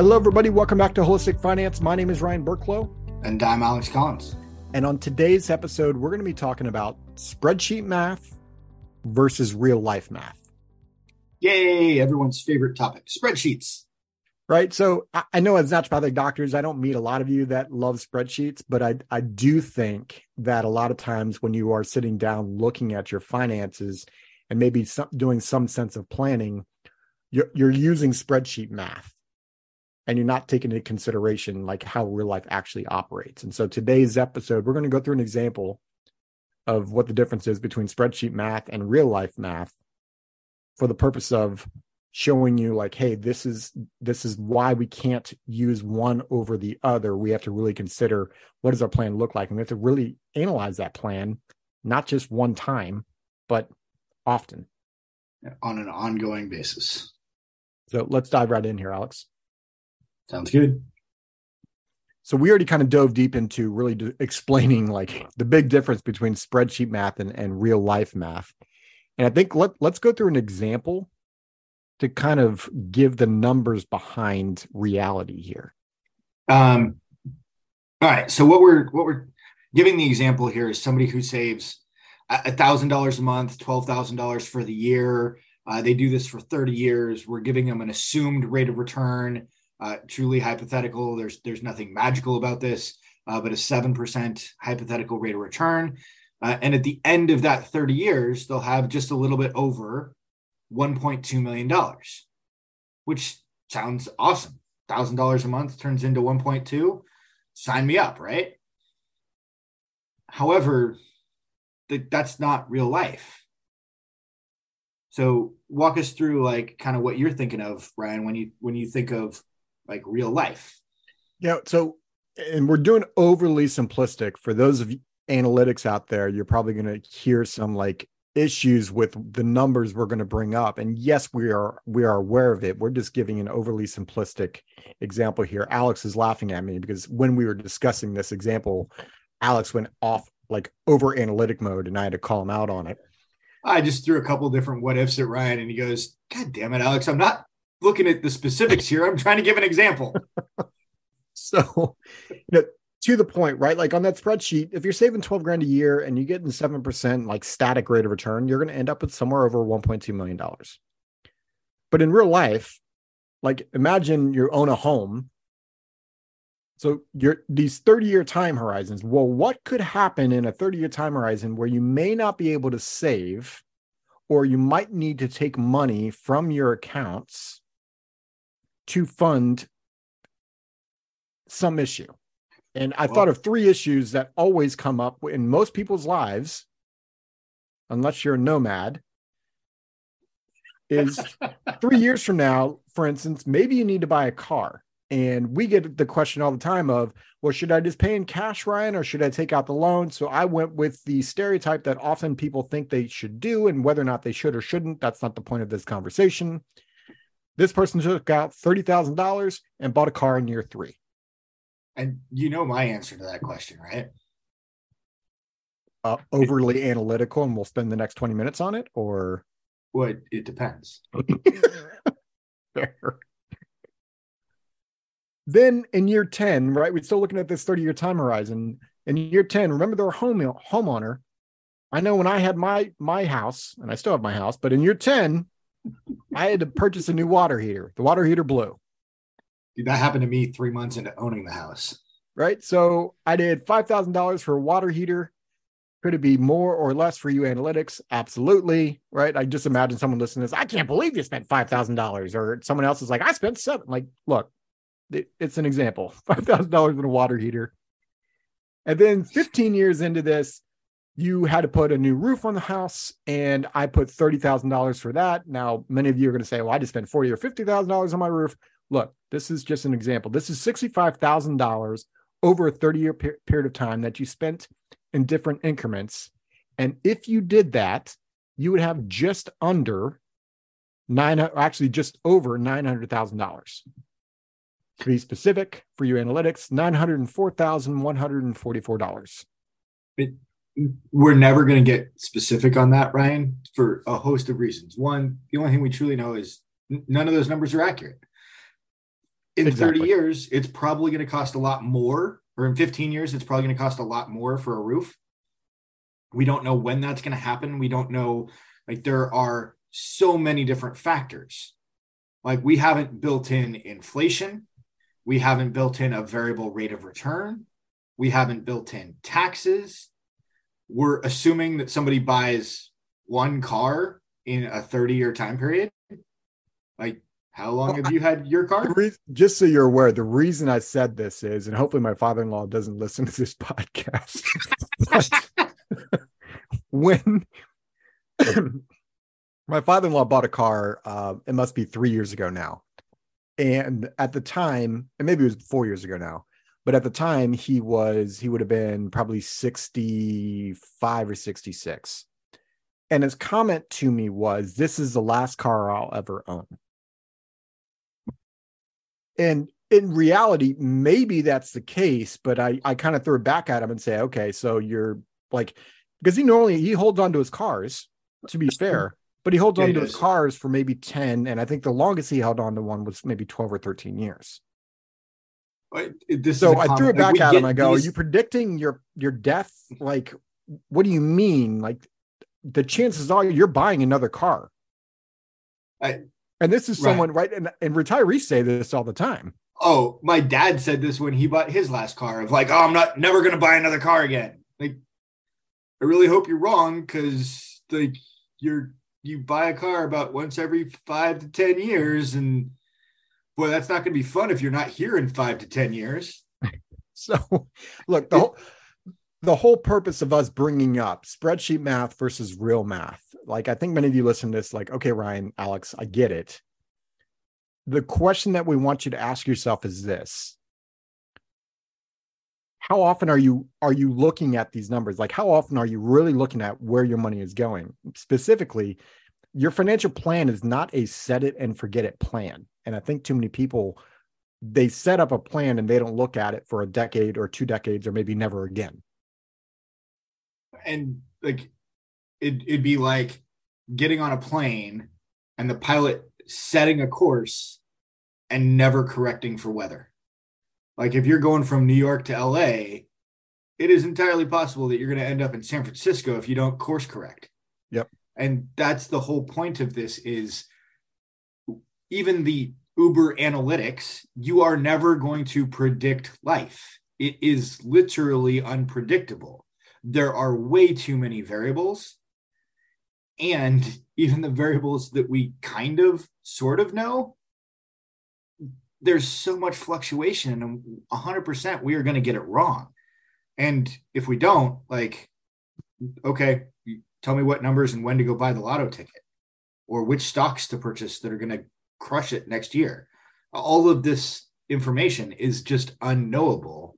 Hello, everybody. Welcome back to Holistic Finance. My name is Ryan Burklo. And I'm Alex Collins. And on today's episode, we're going to be talking about spreadsheet math versus real life math. Yay, everyone's favorite topic spreadsheets. Right. So I know as naturopathic doctors, I don't meet a lot of you that love spreadsheets, but I, I do think that a lot of times when you are sitting down looking at your finances and maybe some, doing some sense of planning, you're, you're using spreadsheet math and you're not taking into consideration like how real life actually operates. And so today's episode, we're going to go through an example of what the difference is between spreadsheet math and real life math for the purpose of showing you like hey this is this is why we can't use one over the other. We have to really consider what does our plan look like? And we have to really analyze that plan not just one time but often. On an ongoing basis. So let's dive right in here alex sounds good so we already kind of dove deep into really explaining like the big difference between spreadsheet math and, and real life math. And I think let, let's go through an example to kind of give the numbers behind reality here. Um, all right. So what we're what we're giving the example here is somebody who saves a thousand dollars a month, twelve thousand dollars for the year. Uh, they do this for thirty years. We're giving them an assumed rate of return uh, truly hypothetical. There's there's nothing magical about this, uh, but a seven percent hypothetical rate of return. Uh, and at the end of that 30 years, they'll have just a little bit over 1.2 million dollars, which sounds awesome. Thousand dollars a month turns into 1.2. Sign me up, right? However, th- that's not real life. So walk us through like kind of what you're thinking of, Ryan, when you when you think of like real life. Yeah. So, and we're doing overly simplistic for those of you analytics out there. You're probably going to hear some like issues with the numbers we're going to bring up and yes we are we are aware of it we're just giving an overly simplistic example here alex is laughing at me because when we were discussing this example alex went off like over analytic mode and i had to call him out on it i just threw a couple different what ifs at ryan and he goes god damn it alex i'm not looking at the specifics here. I'm trying to give an example. so, you know, to the point, right? Like on that spreadsheet, if you're saving 12 grand a year and you get in 7% like static rate of return, you're going to end up with somewhere over 1.2 million dollars. But in real life, like imagine you own a home. So you're these 30 year time horizons. Well, what could happen in a 30 year time horizon where you may not be able to save or you might need to take money from your accounts to fund some issue. And I well, thought of three issues that always come up in most people's lives, unless you're a nomad. Is three years from now, for instance, maybe you need to buy a car. And we get the question all the time of, well, should I just pay in cash, Ryan, or should I take out the loan? So I went with the stereotype that often people think they should do, and whether or not they should or shouldn't, that's not the point of this conversation. This person took out $30,000 and bought a car in year three. And you know my answer to that question, right? Uh, overly analytical, and we'll spend the next 20 minutes on it, or? Well, it, it depends. Then in year 10, right, we're still looking at this 30 year time horizon. In year 10, remember their home homeowner. I know when I had my my house, and I still have my house, but in year 10, I had to purchase a new water heater. The water heater blew. Dude, that happened to me three months into owning the house. Right. So I did $5,000 for a water heater. Could it be more or less for you analytics? Absolutely. Right. I just imagine someone listening to this. I can't believe you spent $5,000 or someone else is like, I spent seven. Like, look, it, it's an example $5,000 in a water heater. And then 15 years into this, you had to put a new roof on the house and I put $30,000 for that. Now, many of you are going to say, well, I just spent 40 or $50,000 on my roof. Look, this is just an example. This is $65,000 over a 30 year per- period of time that you spent in different increments. And if you did that, you would have just under nine, actually just over $900,000. To be specific for you analytics, $904,144. It, we're never going to get specific on that, Ryan, for a host of reasons. One, the only thing we truly know is none of those numbers are accurate. in Exactly. 30 years, it's probably going to cost a lot more, or in 15 years, it's probably going to cost a lot more for a roof. We don't know when that's going to happen. We don't know, like, there are so many different factors. Like, we haven't built in inflation, we haven't built in a variable rate of return, we haven't built in taxes. We're assuming that somebody buys one car in a 30 year time period. Like, how long Well, have you had your car? rea- just so you're aware, the reason I said this is, and hopefully my father-in-law doesn't listen to this podcast. when my father-in-law bought a car, uh, it must be three years ago now. And at the time, and maybe it was four years ago now, but at the time he was he would have been probably 65 or 66. And his comment to me was, This is the last car I'll ever own. And in reality, maybe that's the case, but I, I kind of throw it back at him and say, okay, so you're like, because he normally he holds on to his cars, to be fair, but he holds Yeah, on he to his cars for maybe 10. And I think the longest he held on to one was maybe 12 or 13 years. This is So I threw it back like, at him. I go, these- Are you predicting your your death? Like, what do you mean? Like the chances are you're buying another car. I- and this is Right. someone right and, and retirees say this all the time. Oh, my dad said this when he bought his last car of like, oh, I'm not never gonna buy another car again. Like, I really hope you're wrong because like you're you buy a car about once every five to ten years, and boy, that's not gonna be fun if you're not here in five to ten years. So, look, the whole, the whole purpose of us bringing up spreadsheet math versus real math, like I think many of you listen to this, like, okay, Ryan, Alex, I get it. The question that we want you to ask yourself is this: How often are you are you looking at these numbers? Like, how often are you really looking at where your money is going? Specifically, your financial plan is not a set it and forget it plan. And I think too many people they set up a plan and they don't look at it for a decade or two decades or maybe never again. and like it, it'd be like getting on a plane and the pilot setting a course and never correcting for weather. Like if you're going from New York to LA, it is entirely possible that you're going to end up in San Francisco if you don't course correct. Yep. And that's the whole point of this is even the Uber analytics, you are never going to predict life. It is literally unpredictable there are way too many variables. And even the variables that we kind of sort of know, there's so much fluctuation and 100% we are going to get it wrong. And if we don't, like, okay, tell me what numbers and when to go buy the lotto ticket or which stocks to purchase that are going to crush it next year. All of this information is just unknowable.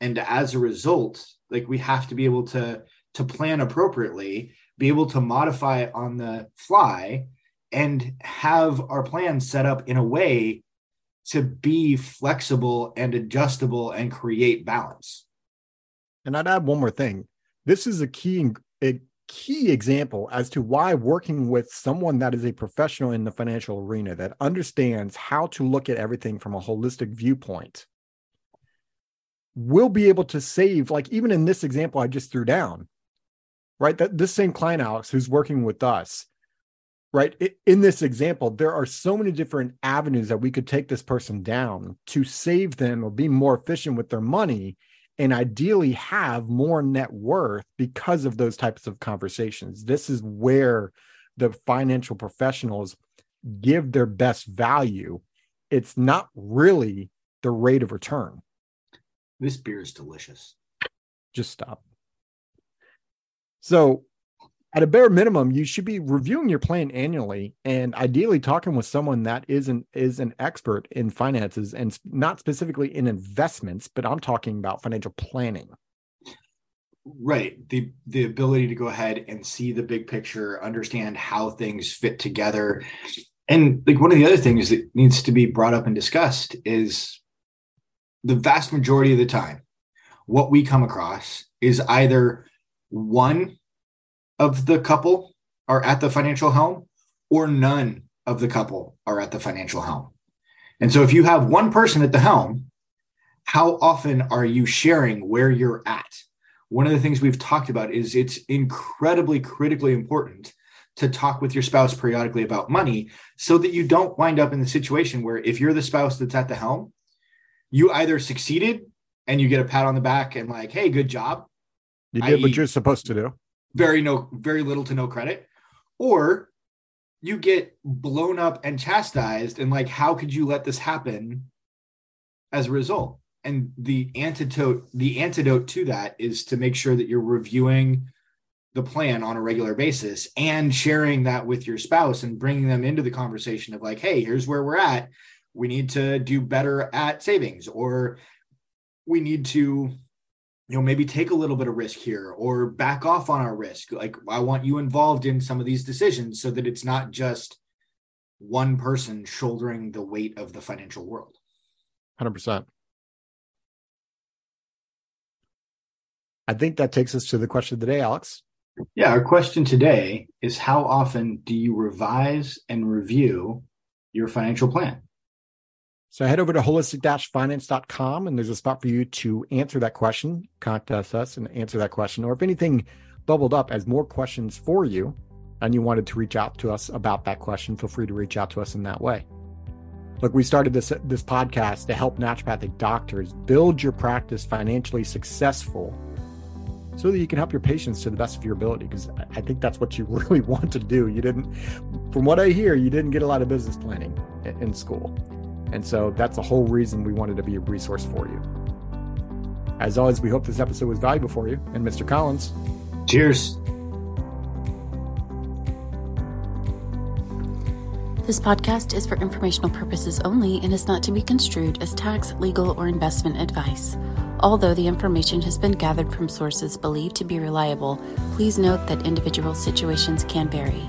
And as a result, like we have to be able to to plan appropriately, be able to modify on the fly and have our plan set up in a way to be flexible and adjustable and create balance. And I'd add one more thing. This is a key key example as to why working with someone that is a professional in the financial arena that understands how to look at everything from a holistic viewpoint will be able to save like even in this example I just threw down. Right? That this same client Alex who's working with us right in this example there are so many different avenues that we could take this person down to save them or be more efficient with their money and ideally have more net worth because of those types of conversations this is where the financial professionals give their best value it's not really the rate of return This beer is delicious. just stop. So, at a bare minimum, you should be reviewing your plan annually and ideally talking with someone that is an is an expert in finances and not specifically in investments, but I'm talking about financial planning. Right. The the ability to go ahead and see the big picture, understand how things fit together. And like one of the other things that needs to be brought up and discussed is the vast majority of the time, what we come across is either one of the couple are at the financial helm or none of the couple are at the financial helm. And so if you have one person at the helm, how often are you sharing where you're at? One of the things we've talked about is it's incredibly critically important to talk with your spouse periodically about money so that you don't wind up in the situation where if you're the spouse that's at the helm, you either succeeded and you get a pat on the back and like, hey, good job. You did what you're supposed to do. Very no, very little to no credit. Or you get blown up and chastised and like, how could you let this happen as a result? And the antidote, the antidote to that is to make sure that you're reviewing the plan on a regular basis and sharing that with your spouse and bringing them into the conversation of like, hey, here's where we're at. We need to do better at savings, or we need to, you know, maybe take a little bit of risk here or back off on our risk. Like, I want you involved in some of these decisions so that it's not just one person shouldering the weight of the financial world. 100%. I think that takes us to the question of the day, Alex. Yeah, our question today is how often do you revise and review your financial plan? So head over to holistic-finance.com and there's a spot for you to answer that question, contact us and answer that question. Or if anything bubbled up as more questions for you and you wanted to reach out to us about that question, feel free to reach out to us in that way. Look, we started this this podcast to help naturopathic doctors build your practice financially successful so that you can help your patients to the best of your ability because i think that's what you really want to do you didn't from what i hear you didn't get a lot of business planning in school and so that's the whole reason we wanted to be a resource for you as always we hope this episode was valuable for you and mr collins cheers This podcast is for informational purposes only and is not to be construed as tax, legal, or investment advice. Although the information has been gathered from sources believed to be reliable, please note that individual situations can vary.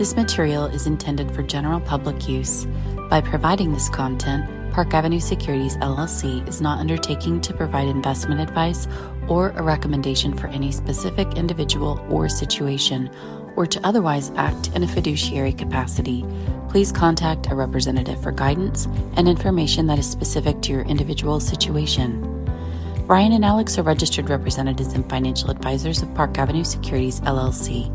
This material is intended for general public use. By providing this content, Park Avenue Securities LLC is not undertaking to provide investment advice or a recommendation for any specific individual or situation, or to otherwise act in a fiduciary capacity please contact a representative for guidance and information that is specific to your individual situation. Ryan and Alex are registered representatives and financial advisors of Park Avenue Securities LLC,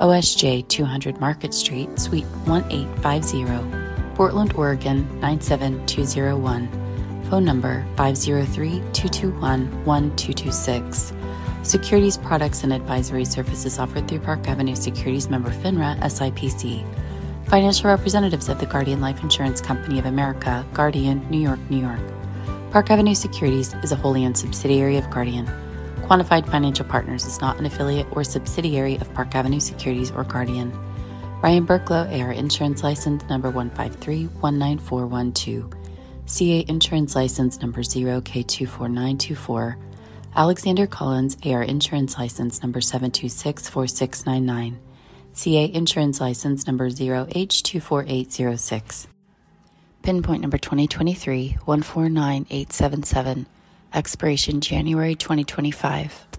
OSJ 200 Market Street, Suite 1850, Portland, Oregon 97201. Phone number 503 221 1226. Securities products and advisory services offered through Park Avenue Securities member FINRA SIPC. Financial representatives of the Guardian Life Insurance Company of America, Guardian, New York, New York. Park Avenue Securities is a wholly owned subsidiary of Guardian. Quantified Financial Partners is not an affiliate or subsidiary of Park Avenue Securities or Guardian. Ryan Burklo, AR Insurance License number 153-19412. CA Insurance License number 0K24924. Alexander Collins, AR Insurance License number 7264699. CA Insurance License number 0H24806. Pinpoint number 2023 149877. Expiration January 2025.